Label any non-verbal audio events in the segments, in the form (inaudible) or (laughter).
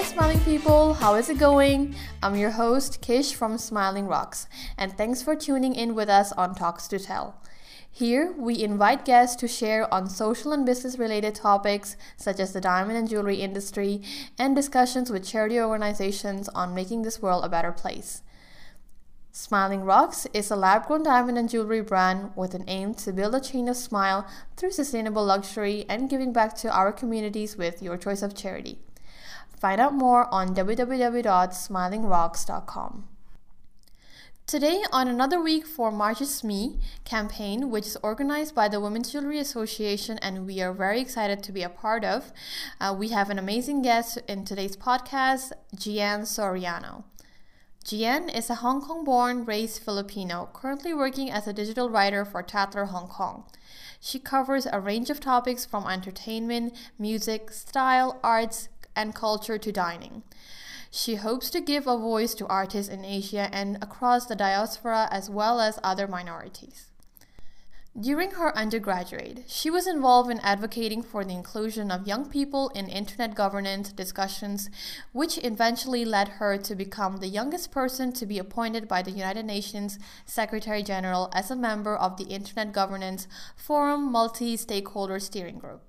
Hi, smiling people, how is it going? I'm your host, Kish from Smiling Rocks, and thanks for tuning in with us on Talks to Tell. Here, we invite guests to share on social and business related topics such as the diamond and jewelry industry and discussions with charity organizations on making this world a better place. Smiling Rocks is a lab grown diamond and jewelry brand with an aim to build a chain of smile through sustainable luxury and giving back to our communities with your choice of charity. Find out more on www.smilingrocks.com. Today, on another week for March is Me campaign, which is organized by the Women's Jewelry Association, and we are very excited to be a part of, uh, we have an amazing guest in today's podcast, Gian Soriano. Gian is a Hong Kong born, raised Filipino, currently working as a digital writer for Tatler Hong Kong. She covers a range of topics from entertainment, music, style, arts, and culture to dining. She hopes to give a voice to artists in Asia and across the diaspora as well as other minorities. During her undergraduate, she was involved in advocating for the inclusion of young people in internet governance discussions, which eventually led her to become the youngest person to be appointed by the United Nations Secretary General as a member of the Internet Governance Forum Multi Stakeholder Steering Group.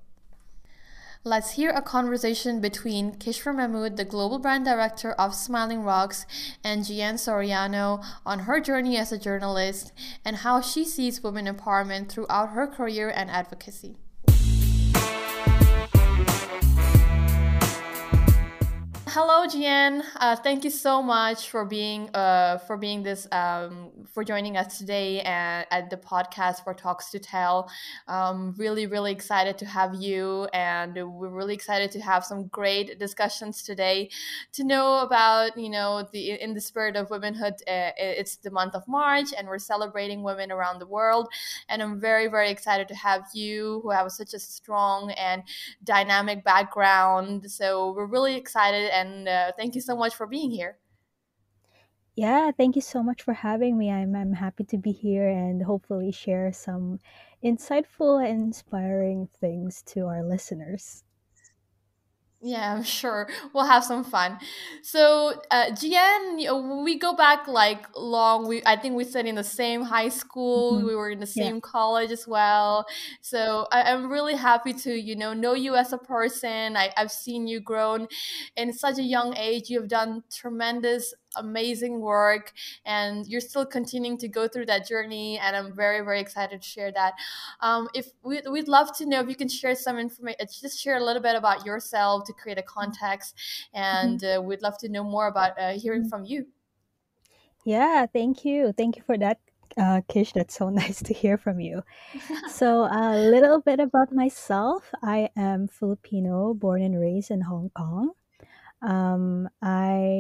Let's hear a conversation between Kishra Mahmood, the Global Brand Director of Smiling Rocks, and Gian Soriano on her journey as a journalist and how she sees women empowerment throughout her career and advocacy. Hello, Gian. Uh, thank you so much for being uh, for being this um, for joining us today at, at the podcast for Talks to Tell. Um, really, really excited to have you, and we're really excited to have some great discussions today. To know about you know the in the spirit of womanhood, uh, it's the month of March, and we're celebrating women around the world. And I'm very, very excited to have you, who have such a strong and dynamic background. So we're really excited and uh, thank you so much for being here. Yeah, thank you so much for having me. I'm, I'm happy to be here and hopefully share some insightful and inspiring things to our listeners. Yeah, (laughs) I'm sure we'll have some fun. So, uh, you know, we go back like long. We I think we studied in the same high school. Mm-hmm. We were in the same yeah. college as well. So I, am really happy to you know know you as a person. I, I've seen you grown in such a young age. You've done tremendous amazing work and you're still continuing to go through that journey and i'm very very excited to share that um, if we, we'd love to know if you can share some information uh, just share a little bit about yourself to create a context and mm-hmm. uh, we'd love to know more about uh, hearing from you yeah thank you thank you for that uh, Kish, that's so (laughs) nice to hear from you. (laughs) so, a little bit about myself. I am Filipino, born and raised in Hong Kong. Um, I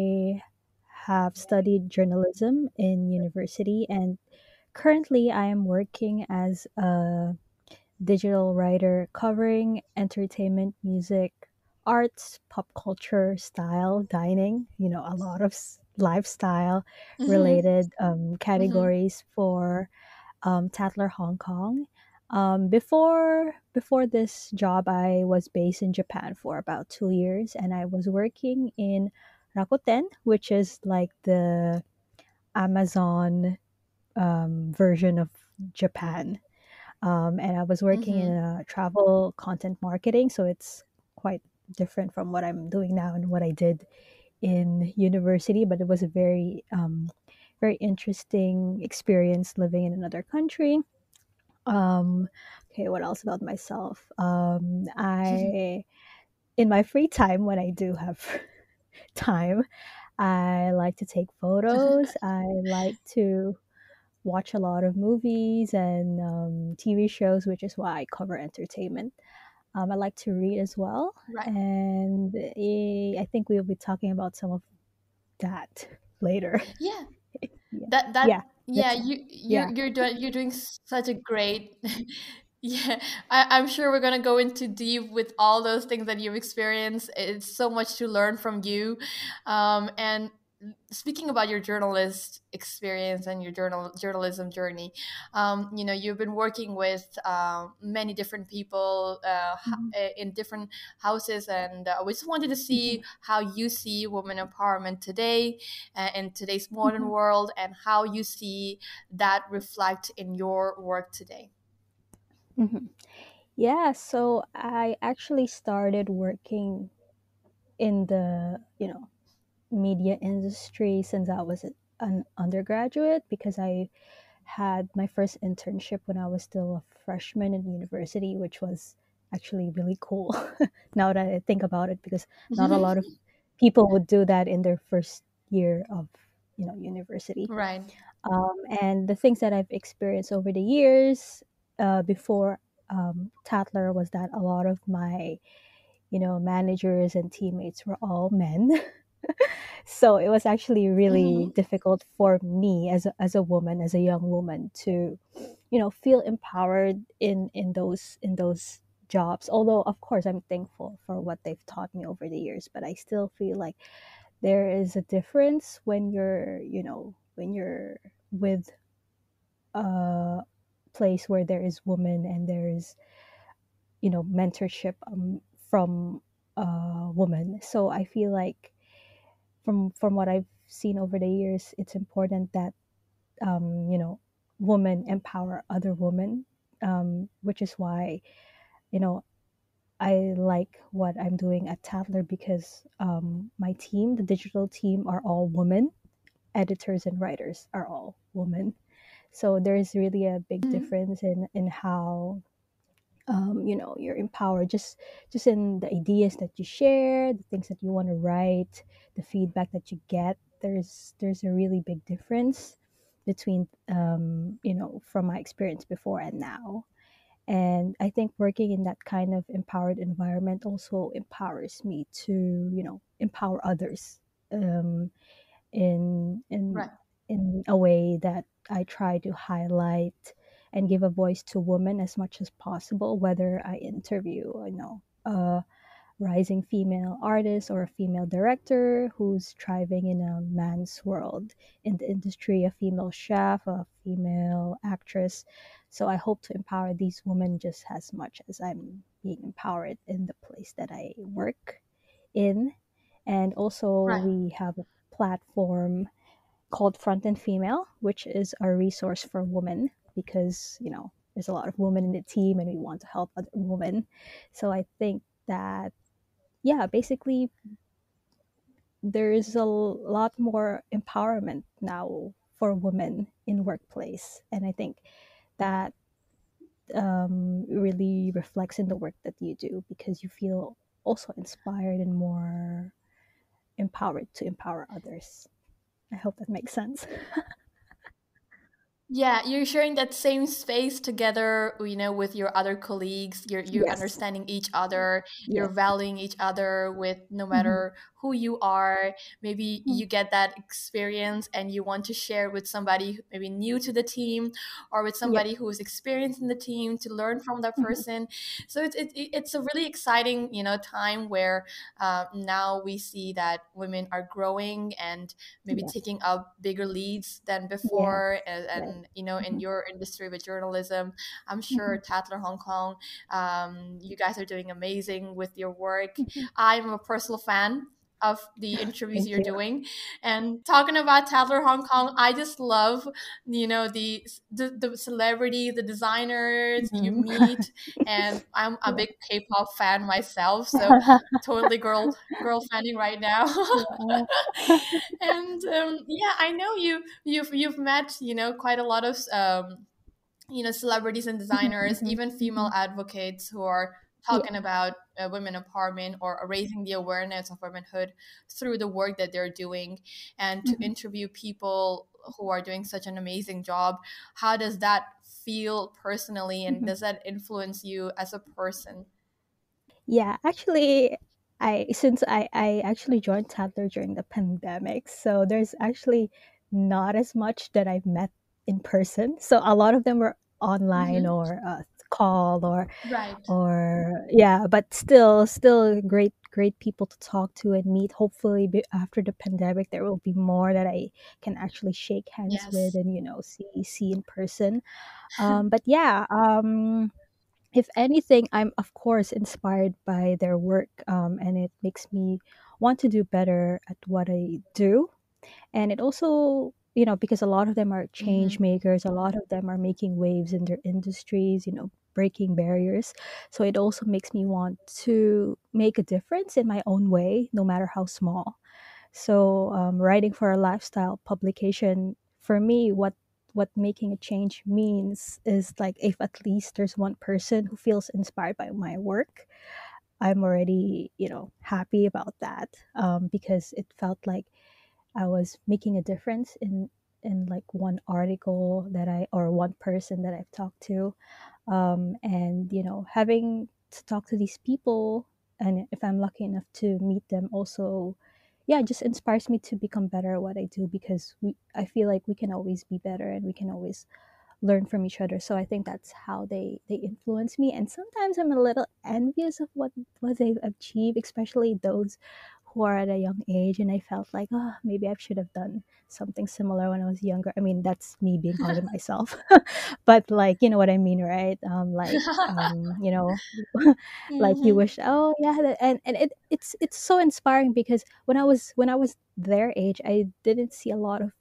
have studied journalism in university and currently I am working as a digital writer covering entertainment, music, arts, pop culture, style, dining, you know, a lot of lifestyle mm-hmm. related um, mm-hmm. categories for um, Tatler Hong Kong. Um, before before this job, I was based in Japan for about two years, and I was working in Rakuten, which is like the Amazon um, version of Japan. Um, and I was working mm-hmm. in a travel content marketing, so it's quite different from what I'm doing now and what I did in university. But it was a very, um, very interesting experience living in another country. Um, okay, what else about myself? Um, (laughs) I, in my free time, when I do have (laughs) time. I like to take photos. (laughs) I like to watch a lot of movies and um, TV shows, which is why I cover entertainment. Um, I like to read as well, right. and eh, I think we'll be talking about some of that later. (laughs) Yeah, yeah. that that yeah, yeah you you're, yeah. you're doing you're doing such a great (laughs) yeah, I, I'm sure we're gonna go into deep with all those things that you've experienced. It's so much to learn from you, um, and speaking about your journalist experience and your journal journalism journey, um, you know you've been working with uh, many different people uh, mm-hmm. in different houses, and uh, we just wanted to see mm-hmm. how you see women empowerment today uh, in today's modern mm-hmm. world, and how you see that reflect in your work today. Mm-hmm. Yeah, so I actually started working in the you know media industry since I was an undergraduate because I had my first internship when I was still a freshman in university, which was actually really cool (laughs) now that I think about it because not a lot of (laughs) people would do that in their first year of you know university right um, and the things that I've experienced over the years uh, before um, Tatler was that a lot of my you know managers and teammates were all men (laughs) so it was actually really mm-hmm. difficult for me as a, as a woman as a young woman to you know feel empowered in in those in those jobs although of course i'm thankful for what they've taught me over the years but i still feel like there is a difference when you're you know when you're with a place where there is woman and there is you know mentorship um, from a woman so i feel like from from what I've seen over the years, it's important that um, you know women empower other women, um, which is why you know I like what I'm doing at Tatler because um, my team, the digital team, are all women. Editors and writers are all women. So there's really a big mm-hmm. difference in in how um, you know you're empowered just just in the ideas that you share the things that you want to write the feedback that you get there's there's a really big difference between um, you know from my experience before and now and i think working in that kind of empowered environment also empowers me to you know empower others um, in in right. in a way that i try to highlight and give a voice to women as much as possible, whether I interview, you know, a rising female artist or a female director who's thriving in a man's world in the industry, a female chef, a female actress. So I hope to empower these women just as much as I'm being empowered in the place that I work in. And also, right. we have a platform called Front and Female, which is a resource for women because you know there's a lot of women in the team and we want to help other women. So i think that yeah basically there's a lot more empowerment now for women in workplace. And i think that um, really reflects in the work that you do because you feel also inspired and more empowered to empower others i hope that makes sense (laughs) Yeah, you're sharing that same space together, you know, with your other colleagues. You're you're yes. understanding each other. You're valuing each other with no matter mm-hmm. Who you are. Maybe mm-hmm. you get that experience and you want to share with somebody maybe new to the team or with somebody who's experienced in the team to learn from that mm-hmm. person. Mm-hmm. So it's it, it's a really exciting, you know, time where uh, now we see that women are growing and maybe yes. taking up bigger leads than before yeah. and, and you know in mm-hmm. your industry with journalism i'm sure mm-hmm. tatler hong kong um, you guys are doing amazing with your work mm-hmm. i'm a personal fan of the interviews you're you. doing. And talking about Tatler Hong Kong I just love you know the the, the celebrity the designers mm-hmm. you meet. (laughs) And I'm a big K-pop fan myself so (laughs) totally girl girl fanning right now. (laughs) And um, yeah I know you you've you've met you know quite a lot of um, you know celebrities and designers even female advocates who are talking yeah. about uh, women empowerment or raising the awareness of womanhood through the work that they're doing and to mm-hmm. interview people who are doing such an amazing job how does that feel personally and mm-hmm. does that influence you as a person yeah actually i since i i actually joined tatler during the pandemic so there's actually not as much that i've met in person so a lot of them were online mm-hmm. or uh, call or right or yeah but still still great great people to talk to and meet. Hopefully, after the pandemic, there will be more that I can actually shake hands yes. with and you know see see in person. (laughs) Um, but yeah, um, if anything, I'm of course inspired by their work, um, and it makes me want to do better at what I do. And it also, you know, because a lot of them are change mm-hmm. makers, a lot of them are making waves in their industries, you know, breaking barriers. So it also makes me want to make a difference in my own way, no matter how small. So um, writing for a lifestyle publication, for me, what what making a change means is like if at least there's one person who feels inspired by my work i'm already you know happy about that um, because it felt like i was making a difference in in like one article that i or one person that i've talked to um, and you know having to talk to these people and if i'm lucky enough to meet them also yeah, just inspires me to become better at what I do because we I feel like we can always be better and we can always learn from each other. So I think that's how they they influence me. And sometimes I'm a little envious of what what they've achieved, especially those who are at a young age. And I felt like, oh, maybe I should have done something similar when I was younger. I mean, that's me being hard on myself, (laughs) but like, you know what I mean, right? Um, like, um, you know, (laughs) like you hmm wish, oh yeah, and and it it's it's so inspiring because when I was when I was their age, I didn't see a lot of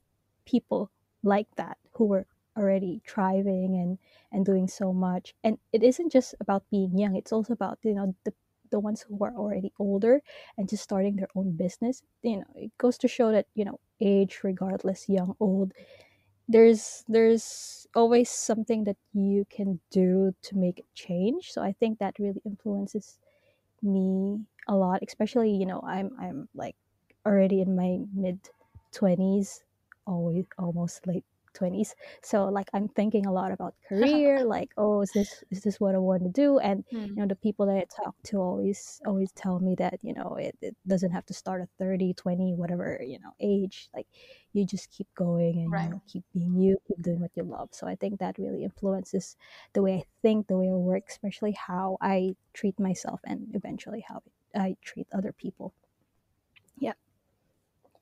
people like that who were already thriving and and doing so much and it isn't just about being young it's also about you know the the ones who are already older and just starting their own business you know it goes to show that you know age regardless young old there's there's always something that you can do to make a change. So i think that really influences me a lot especially you know i'm i'm like already in my mid 20s always almost late 20s so like i'm thinking a lot about (laughs) career like oh is this is this what i want to do? And you Hmm. know the people that i talk to always always tell me that you know it, it doesn't have to start at 30 20 whatever you know age like you just keep going and you know keep being you keep doing what you love. So i think that really influences the way i think the way i work especially how i treat myself and eventually how i treat other people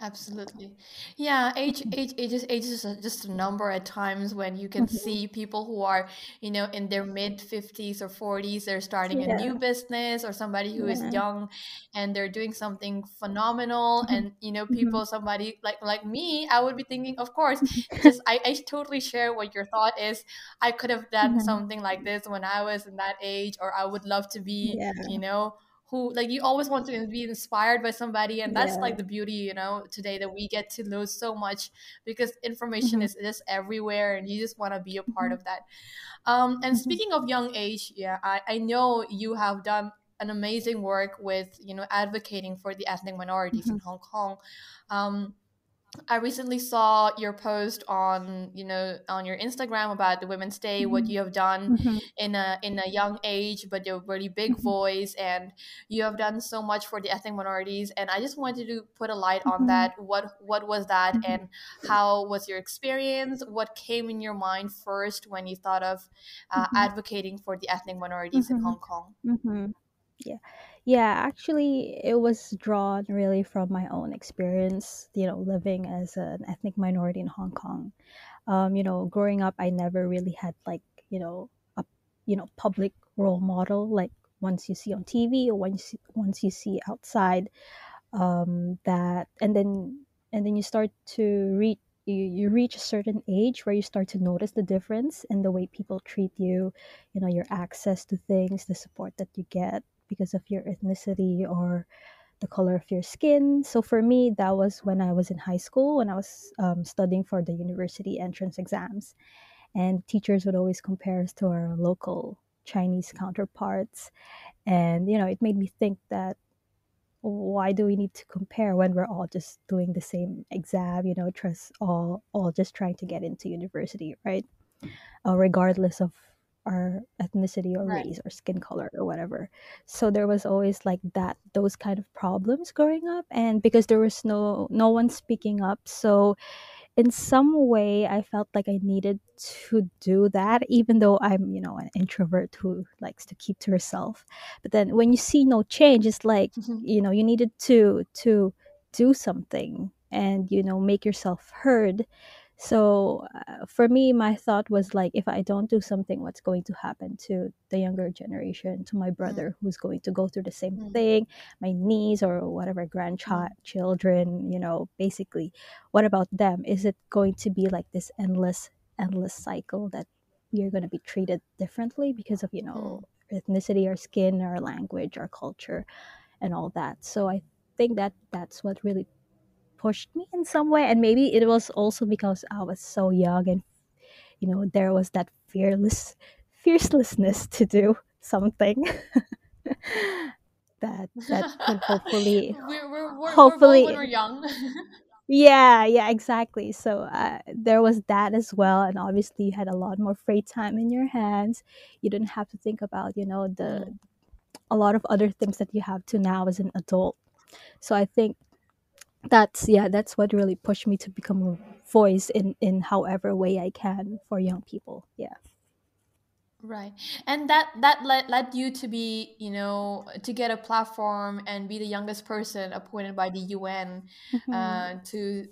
Absolutely. Yeah, age age age is age is a- just a number at times when you can Mhm. see people who are, you know, in their mid 50s or 40s, they're starting a yeah new business or somebody who is yeah young and they're doing something phenomenal Mhm. and you know, Mhm. people somebody like like me, I would be thinking, of course, (laughs) just I, I totally share what your thought is. I could have done Mhm. something like this when I was in that age or I would love to be, yeah you know, who like you always want to be inspired by somebody and that's yeah like the beauty you know today that we get to know so much because information Mhm. is just everywhere and you just want to be a part of that um and Mhm. speaking of young age yeah i, I know you have done an amazing work with you know advocating for the ethnic minorities in Mhm. hong kong um I recently saw your post on, you know, on your Instagram about the Women's Day, what Mhm. you have done Mhm. in a in a young age, but you're a really big Mhm. voice, and you have done so much for the ethnic minorities. And I just wanted to put a light on Mhm. that. What what was that, Mhm. and how was your experience? What came in your mind first when you thought of uh, Mhm. advocating for the ethnic minorities in. Hong Kong? Yeah. Yeah, actually it was drawn really from my own experience, you know, living as an ethnic minority in Hong Kong. Um, you know, growing up I never really had like, you know, a you know, public role model like once you see on TV or once once you see outside um, that and then and then you start to reach you, you reach a certain age where you start to notice the difference in the way people treat you you know your access to things the support that you get because of your ethnicity or the color of your skin. So for me that was when i was in high school when i was um, studying for the university entrance exams. And teachers would always compare us to our local chinese counterparts. And you know it made me think that why do we need to compare when we're all just doing the same exam you know trust all all just trying to get into university right? Uh, regardless of our ethnicity or Right. race or skin color or whatever so there was always like that those kind of problems growing up and because there was no no one speaking up so in some way I felt like I needed to do that even though I'm, you know, an introvert who likes to keep to herself. But then when you see no change it's like, Mhm. you know, you needed to to do something and you know make yourself heard so uh, for me my thought was like if i don't do something what's going to happen to the younger generation to my Mm, brother who's going to go through the same mm, thing my niece or whatever grandchild mm, children you know basically what about them? Is it going to be like this endless endless cycle that we're going to be treated differently because of you know mm, ethnicity or skin or language or culture and all that? So i think that that's what really pushed me in some way and maybe it was also because i was so young and you know there was that fearless fiercelessness to do something (laughs) that that could hopefully (laughs) we're, we're, we're, we're when hopefully we're young. (laughs) yeah yeah exactly. So uh, there was that as well and obviously you had a lot more free time in your hands. You didn't have to think about you know the Mm, a lot of other things that you have to now as an adult. So i think that's yeah that's what really pushed me to become a voice in in however way i can for young people yeah Right. And that that led led you to be, you know, to get a platform and be the youngest person appointed by the UN hmm uh, to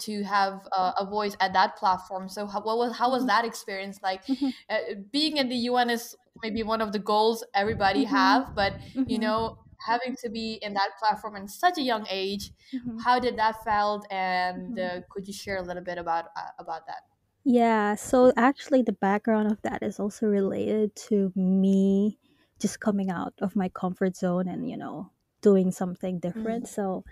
to have a, a voice at that platform. So how, what was how was hmm that experience like? hmm Uh, being in the UN is maybe one of the goals everybody have, but you know, having to be in that platform in such a young age, hmm how did that felt? And hmm uh, could you share a little bit about uh, about that? yeah so actually the background of that is also related to me just coming out of my comfort zone and you know doing something different Mm, so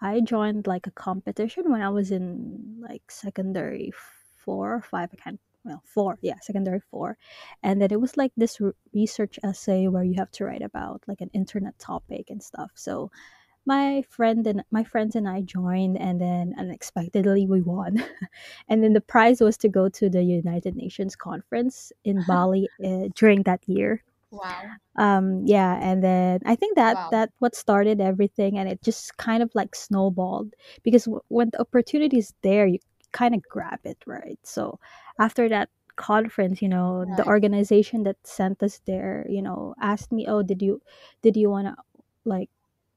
I joined like a competition when I was in like secondary four or five. I can't, well, four, yeah, secondary four. And then it was like this r- research essay where you have to write about like an internet topic and stuff. So my friend and my friends and I joined, and then unexpectedly we won. (laughs) and then the prize was to go to the United Nations conference in (laughs) Bali uh, during that year wow. um yeah and then i think that Wow. that what started everything and it just kind of like snowballed because w- when the opportunity is there you kind of grab it right so after that conference you know the Right. organization that sent us there you know asked me oh did you did you want to like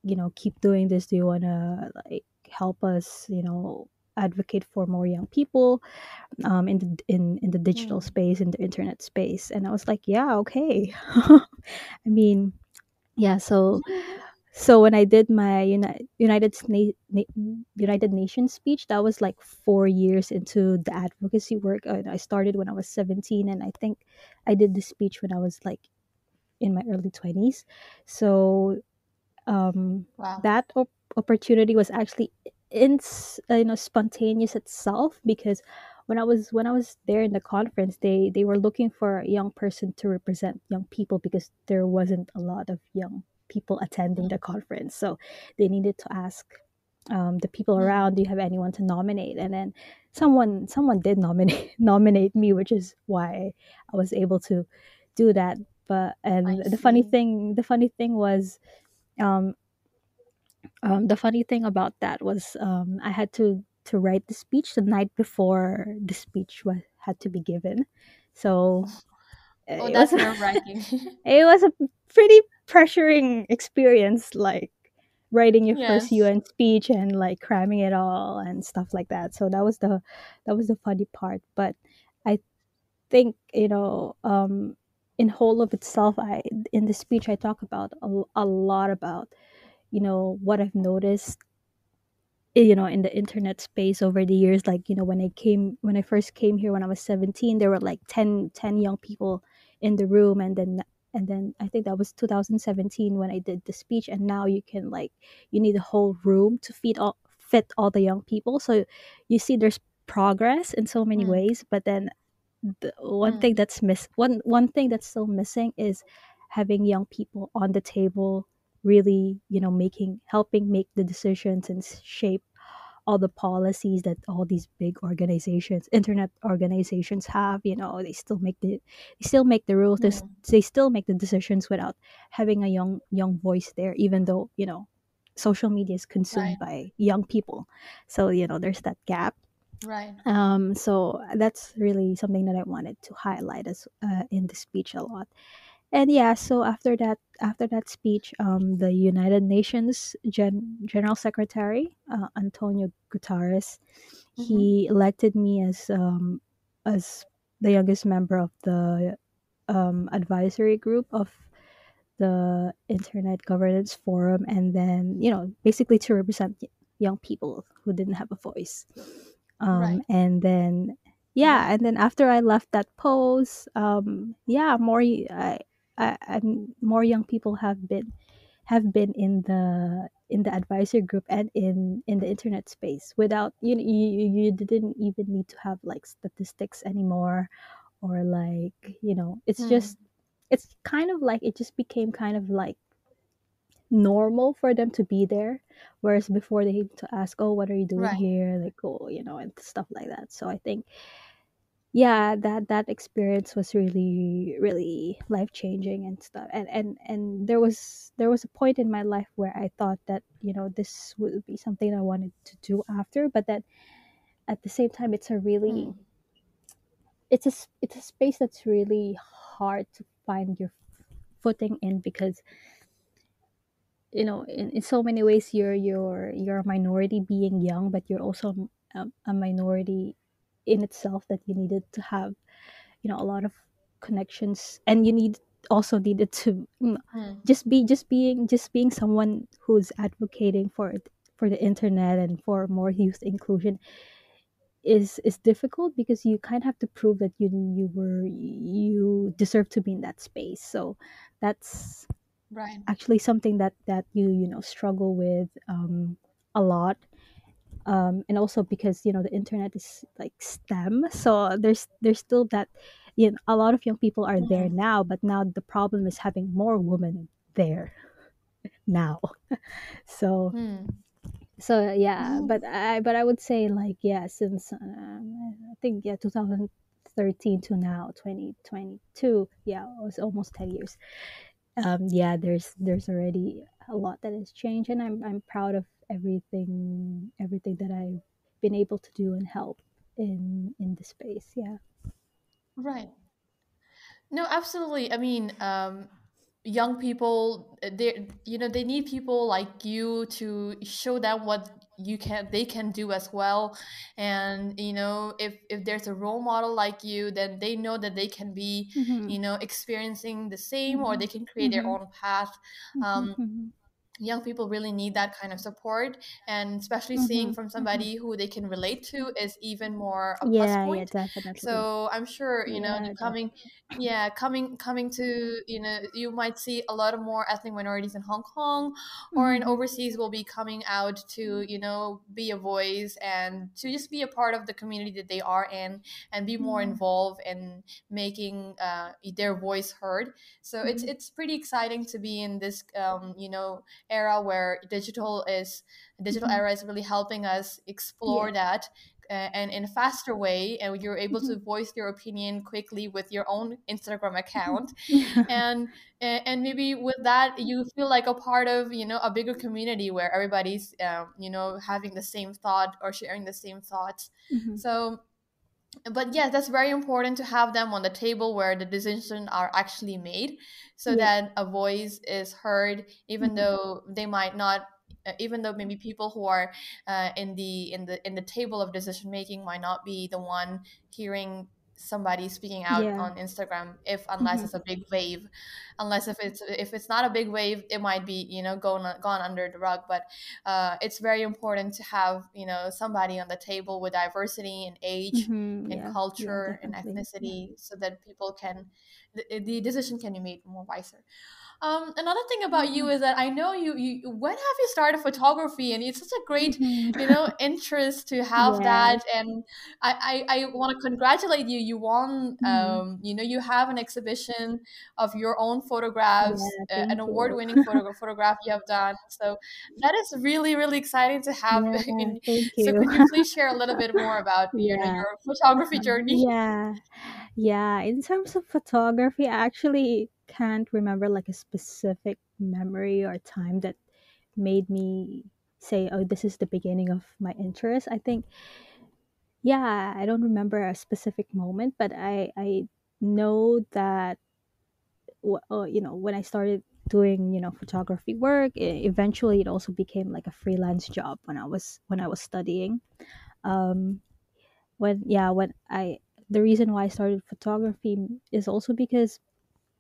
you know keep doing this? Do you want to like help us you know advocate for more young people um, in the in in the digital Mm, space in the internet space? And i was like yeah okay. (laughs) I mean yeah so so when i did my Uni- united Na- Na- united nations speech that was like four years into the advocacy work and i started when i was 17 and i think i did the speech when i was like in my early 20s so um, wow. that op- opportunity was actually in uh, you know spontaneous itself because when I was when I was there in the conference they they were looking for a young person to represent young people because there wasn't a lot of young people attending the conference. So they needed to ask um, the people around do you have anyone to nominate? And then someone someone did nominate (laughs) nominate me which is why I was able to do that. But and the funny thing the funny thing was um, um, the funny thing about that was um, I had to to write the speech the night before the speech was had to be given, so Oh, it was (laughs) that's a, nerve wracking. (laughs) it was a pretty pressuring experience, like writing your first UN speech and like cramming it all and stuff like that. So that was the that was the funny part. But I think you know um, in whole of itself, I in the speech I talk about a, a lot about you know what I've noticed you know in the internet space over the years like you know when i came when i first came here when i was 17 there were like 10 10 young people in the room and then and then i think that was 2017 when i did the speech and now you can like you need a whole room to feed all fit all the young people. So you see there's progress in so many Mm, ways but then the one thing mm, that's miss one one thing that's still missing is having young people on the table really you know making helping make the decisions and shape all the policies that all these big organizations internet organizations have you know they still make the they still make the rules they, s- they still make the decisions without having a young young voice there even though you know social media is right. consumed by young people so you know there's that gap Right. Um, so that's really something that I wanted to highlight as uh, in the speech a lot. And yeah, so after that after that speech, um, the United Nations Gen- General Secretary uh, Antonio Guterres Mm-hmm. he elected me as um, as the youngest member of the um, advisory group of the Internet Governance Forum, and then you know basically to represent young people who didn't have a voice. Um, Right. and then yeah, and then after I left that post, um, yeah, more I, I, and more young people have been have been in the in the advisory group and in in the internet space without you you you didn't even need to have like statistics anymore or like you know it's Hmm. just it's kind of like it just became kind of like normal for them to be there whereas before they had to ask oh what are you doing Right. here like oh you know and stuff like that so i think yeah that that experience was really really life changing and stuff and and and there was there was a point in my life where i thought that you know this would be something i wanted to do after but that at the same time it's a really Hmm. it's a s- it's a space that's really hard to find your footing in because you know in, in so many ways you're you're you're a minority being young but you're also a, a minority in itself that you needed to have you know a lot of connections and you need also needed to know, Hmm. just be just being just being someone who's advocating for it- for the internet and for more youth inclusion is is difficult because you kind of have to prove that you you were you deserve to be in that space so that's Right. actually something that that you you know struggle with um a lot um, and also because you know the internet is like STEM, so there's there's still that you know a lot of young people are there Hmm. now, but now the problem is having more women there now. (laughs) So Hmm. so yeah, but I but I would say like yeah, since um, I think yeah 2013 to now 2022, yeah, it was almost 10 years. Um, yeah, there's there's already a lot that has changed, and I'm I'm proud of everything everything that I've been able to do and help in in the space. Yeah. Right. No, absolutely. I mean, um, young people, uh, they you know they need people like you to show them what you can they can do as well. And you know, if if there's a role model like you, then they know that they can be, Mm-hmm. you know, experiencing the same or Mm-hmm. they can create their Mm-hmm. own path. Mm-hmm. Um, Mm-hmm. Young people really need that kind of support and especially seeing Mm-hmm. from Mm-hmm. somebody who they can relate to is even more a plus Yeah. Yeah. Definitely. so i'm sure you know Yeah. coming yeah coming coming to you know you might see a lot of more ethnic minorities in hong kong or in Mm-hmm. overseas will be coming out to you know be a voice and to just be a part of the community that they are in and be more Yeah. involved in making uh, their voice heard so it's Mm-hmm. it's pretty exciting to be in this um, you know era where digital is digital Mm-hmm. era is really helping us explore Yeah. that uh, and in a faster way and you're able Mm-hmm. to voice your opinion quickly with your own instagram account (laughs) Mm-hmm. and and maybe with that you feel like a part of you know a bigger community where everybody's um, you know having the same thought or sharing the same thoughts mm-hmm. so but yes that's very important to have them on the table where the decisions are actually made so Yeah. that a voice is heard even Mm-hmm. though they might not uh, even though maybe people who are uh, in the in the in the table of decision making might not be the one hearing somebody speaking out Yeah. on instagram if unless Mm-hmm. it's a big wave unless if it's if it's not a big wave it might be you know gone gone under the rug but uh, it's very important to have you know somebody on the table with diversity and age Mm-hmm. and Yeah. Yeah. culture and. Yeah. ethnicity so that people can the, the decision can be made more wiser um, another thing about Mm-hmm. you is that I know you, you when have you started photography and it's such a great Mm-hmm. you know interest to (laughs) have Yes. that and I I, I want to congratulate you you won Mm-hmm. um, you know you have an exhibition of your own Yeah. photographs uh, an award-winning photo- (laughs) photograph you have done so that is really really exciting to have Yeah. (laughs) in Thank so could you please share a little bit more about you know Yeah. your photography Um, journey yeah. Yeah. In terms of photography, I actually can't remember like a specific memory or time that made me say, oh, this is the beginning of my interest. I think yeah, I don't remember a specific moment, but I I know that uh, you know when I started doing you know photography work, eventually it also became like a freelance job when I was when I was studying. Um, when yeah, when I the reason why I started photography is also because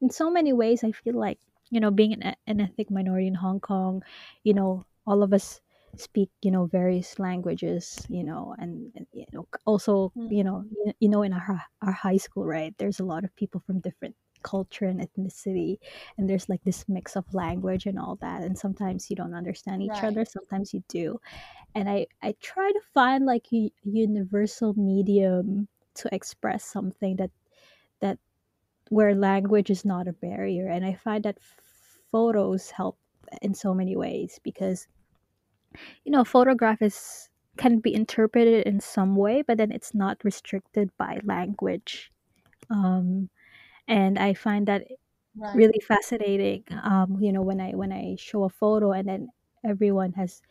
in so many ways I feel like you know being an, an ethnic minority in Hong Kong, you know all of us speak you know various languages you know and, and you know also Mm. you know you, you know in our our high school right there's a lot of people from different culture and ethnicity and there's like this mix of language and all that and sometimes you don't understand each Right. other sometimes you do and i i try to find like a universal medium to express something that where language is not a barrier and i find that photos help in so many ways because you know, photograph is can be interpreted in some way, but then it's not restricted by language. Um, and I find that Right. really fascinating. Um, you know, when I when I show a photo and then everyone has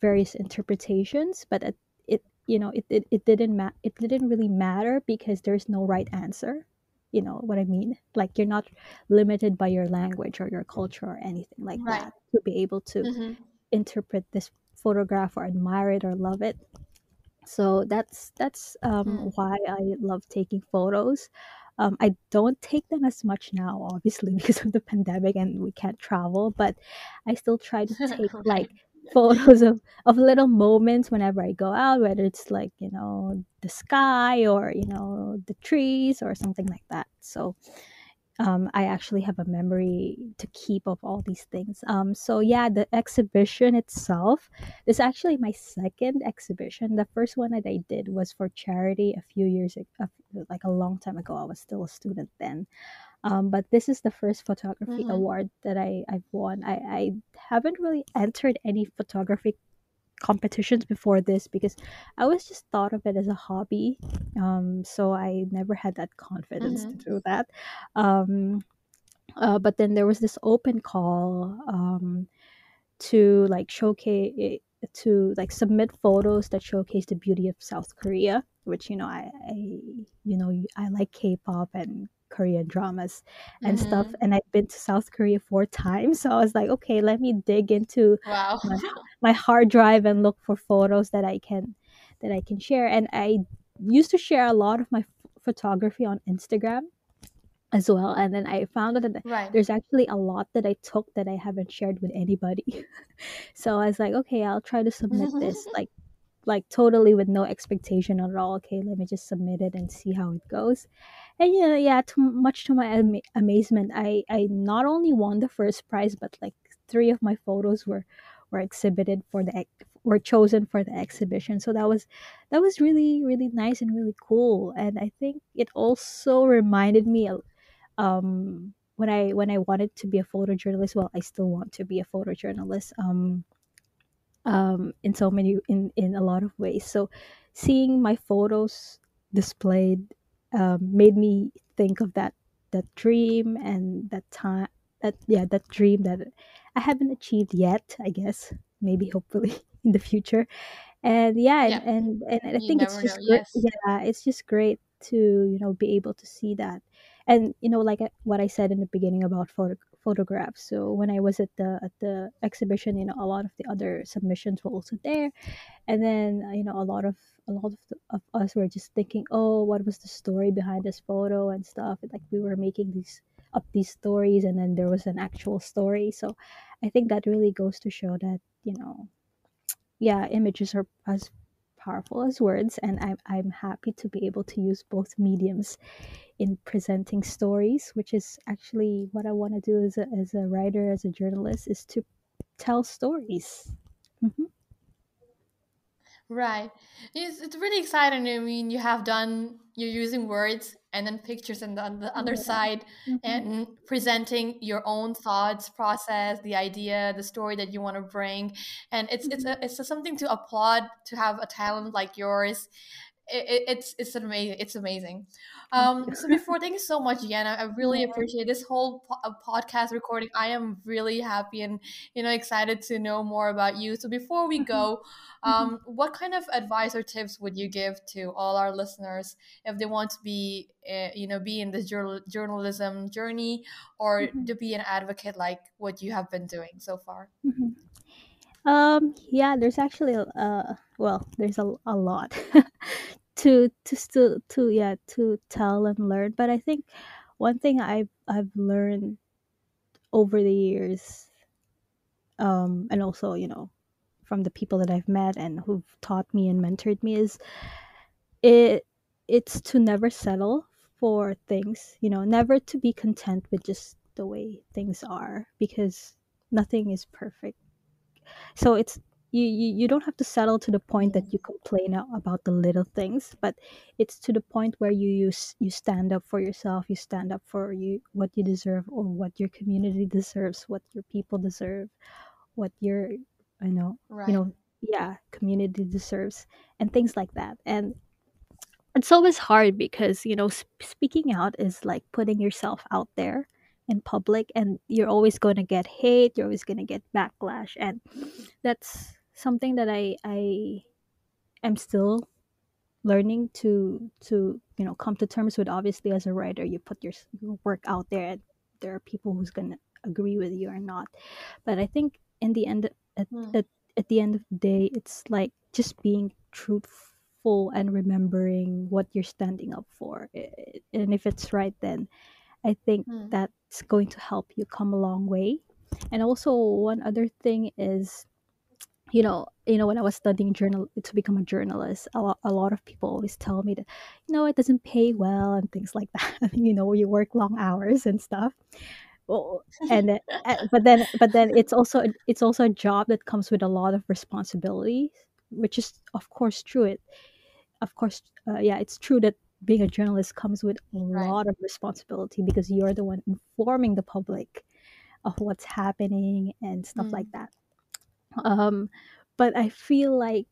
various interpretations, but it, it you know it, it, it didn't ma- it didn't really matter because there's no right answer. You know what I mean? Like you're not limited by your language or your culture or anything like Right. that to be able to Mm-hmm. interpret this photograph or admire it or love it. So that's that's um, Hmm. why I love taking photos. Um, I don't take them as much now, obviously, (laughs) because of the pandemic and we can't travel. But I still try to (laughs) take like photos of, of little moments whenever I go out, whether it's like you know the sky or you know the trees or something like that. So um, I actually have a memory to keep of all these things. Um, so yeah, the exhibition itself is actually my second exhibition. The first one that I did was for charity a few years ago, like a long time ago. I was still a student then. Um, but this is the first photography Mm-hmm. award that I, I've won. I, I haven't really entered any photography competitions before this because I always just thought of it as a hobby. Um, so I never had that confidence to Mm-hmm. do that. Um, uh, but then there was this open call um, to like showcase to like submit photos that showcase the beauty of South Korea, which you know I, I you know I like K-pop and Korean dramas and stuff, Mm-hmm. and I've been to South Korea four times, so I was like, okay, let me dig into Wow. my (laughs) my hard drive and look for photos that I can that I can share, and I used to share a lot of my ph- photography on Instagram as well. And then I found out that right. there's actually a lot that I took that I haven't shared with anybody. (laughs) so I was like, okay, I'll try to submit this (laughs) like like totally with no expectation at all. Okay, let me just submit it and see how it goes. And yeah, yeah, to, much to my ama- amazement, I I not only won the first prize, but like three of my photos were were exhibited for the were chosen for the exhibition. So that was that was really really nice and really cool. And I think it also reminded me um when I when I wanted to be a photojournalist, well, I still want to be a photojournalist. Um, um, in so many in in a lot of ways. So, seeing my photos displayed um, made me think of that that dream and that time that yeah that dream that I haven't achieved yet. I guess maybe hopefully (laughs) in the future and yeah and yeah. and, and i You think it's know. just great Yes. yeah it's just great to you know be able to see that and you know like uh, what i said in the beginning about photo photographs so when i was at the at the exhibition you know a lot of the other submissions were also there. And then uh, you know a lot of a lot of, the, of us were just thinking oh what was the story behind this photo and stuff? And, like we were making these up these stories and then there was an actual story. So i think that really goes to show that you know yeah, images are as powerful as words, and I'm I'm happy to be able to use both mediums in presenting stories, which is actually what I want to do as a as a writer, as a journalist, is to tell stories. hmm Right. It's, it's really exciting. I mean, you have done, you're using words and then pictures and on the other Yeah. side hmm and presenting your own thoughts, process, the idea, the story that you want to bring. And it's it's hmm a, it's a, something to applaud to have a talent like yours it, it's it's amazing. It's amazing. (laughs) Um, so before, thank you so much, Yana. I (laughs) really appreciate this whole po- uh, podcast recording. I am really happy and you know excited to know more about you. So before we go, Mm-hmm. um, what kind of advice or tips would you give to all our listeners if they want to be, uh, you know, be in the journal- journalism journey or Mhm. to be an advocate like what you have been doing so far? Mhm. Um, yeah, there's actually a uh, well, there's a, a lot (laughs) to to still to yeah to tell and learn. But I think one thing I've I've learned over the years, um, and also you know from the people that I've met and who've taught me and mentored me is it it's to never settle for things, you know, never to be content with just the way things are because nothing is perfect. So it's you, you, you don't have to settle to the point that you complain a- about the little things, but it's to the point where you use you stand up for yourself, you stand up for you what you deserve or what your community deserves, what your people deserve, what your I know you right. know yeah community deserves and things like that and it's always hard because you know sp- speaking out is like putting yourself out there in public and you're always going to get hate you're always going to get backlash and that's something that i i am still learning to to you know come to terms with obviously as a writer you put your, your work out there and there are people who's going to agree with you or not. But i think in the end at, Mm, at, at the end of the day it's like just being truthful and remembering what you're standing up for. And if it's right then i think mm, that's going to help you come a long way. And also one other thing is you know you know when i was studying journal to become a journalist a lot, a lot of people always tell me that you know it doesn't pay well and things like (laughs) that. You know you work long hours and stuff. Well, and then- uh, (laughs) but then but then it's also it's also a job that comes with a lot of responsibility which is of course true. It of course uh, yeah it's true that being a journalist comes with a right. lot of responsibility because you're the one informing the public of what's happening and stuff like Mm, that um but i feel like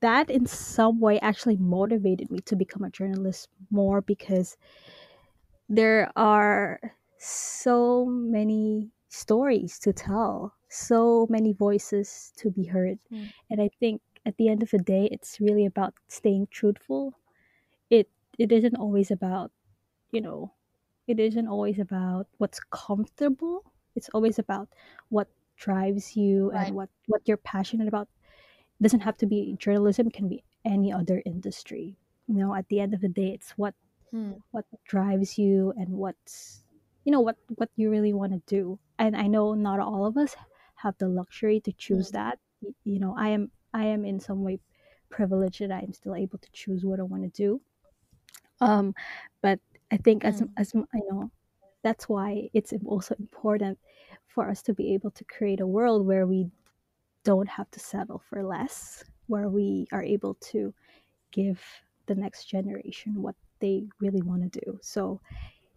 that in some way actually motivated me to become a journalist more because there are so many stories to tell, so many voices to be heard. mm, And I think at the end of the day, it's really about staying truthful. It it isn't always about, you know, it isn't always about what's comfortable. It's always about what drives you and what what you're passionate about. It doesn't have to be journalism, it can be any other industry. You know, at the end of the day, it's what Mm, what drives you and what's you know what what you really want to do. And i know not all of us have the luxury to choose mm, that you know i am i am in some way privileged that i'm still able to choose what i want to do. Um but i think as mm, as i know that's why it's also important for us to be able to create a world where we don't have to settle for less where we are able to give the next generation what they really want to do. So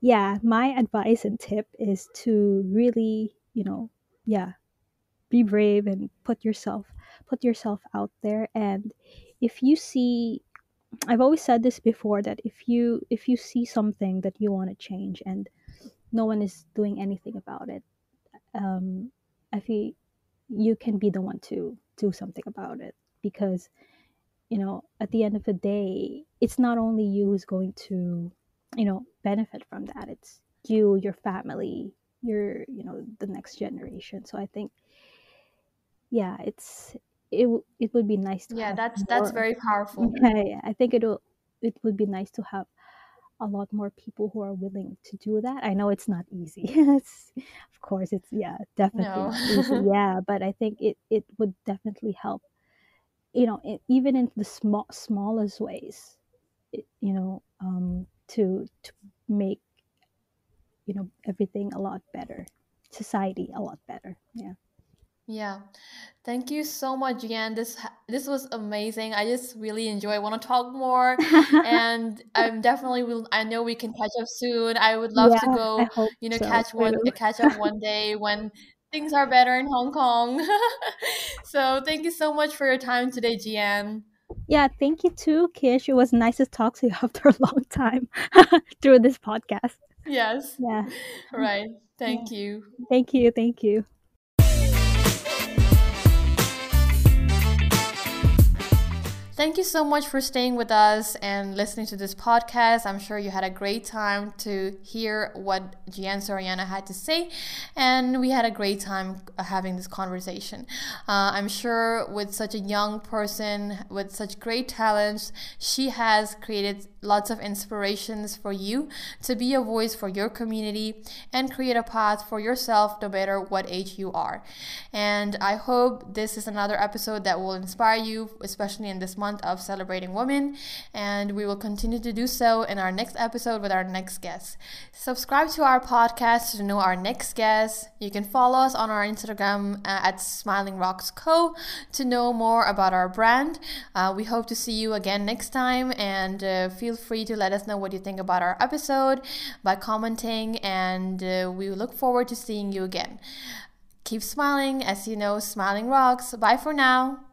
yeah my advice and tip is to really you know yeah be brave and put yourself put yourself out there. And if you see i've always said this before that if you if you see something that you want to change and no one is doing anything about it um i feel you can be the one to do something about it because you know at the end of the day it's not only you who's going to you know benefit from that it's you your family your you know the next generation so i think yeah it's it, it would be nice to yeah, that's that's very powerful. (laughs) yeah, yeah i think it'll it would be nice to have a lot more people who are willing to do that. I know it's not easy. (laughs) It's, of course it's yeah definitely No. (laughs) yeah but i think it it would definitely help you know it, even in the small smallest ways it, you know um to to make you know everything a lot better society a lot better. Yeah Yeah. Thank you so much, Jan. This ha- this was amazing. I just really enjoy. Want to talk more, (laughs) and I'm definitely will. I know we can catch up soon. I would love to yeah i go, hope you know, so catch one too catch up one (laughs) day when things are better in Hong Kong. (laughs) So thank you so much for your time today, Gian. Yeah, thank you too, Kish. It was nice to talk to you after a long time through this podcast. Yes. Yeah. Right. Thank you. Thank you. Thank you. Thank you so much for staying with us and listening to this podcast. I'm sure you had a great time to hear what Gian Soriano had to say, and we had a great time having this conversation. Uh, I'm sure with such a young person with such great talents, she has created lots of inspirations for you to be a voice for your community and create a path for yourself no matter what age you are. And I hope this is another episode that will inspire you, especially in this month of celebrating women. And we will continue to do so in our next episode with our next guest. Subscribe to our podcast to know our next guest. You can follow us on our Instagram uh, at Smiling Rocks Co to know more about our brand. Uh, we hope to see you again next time and uh, feel free to let us know what you think about our episode by commenting, and uh, we look forward to seeing you again. Keep smiling. As you know, smiling rocks. Bye for now.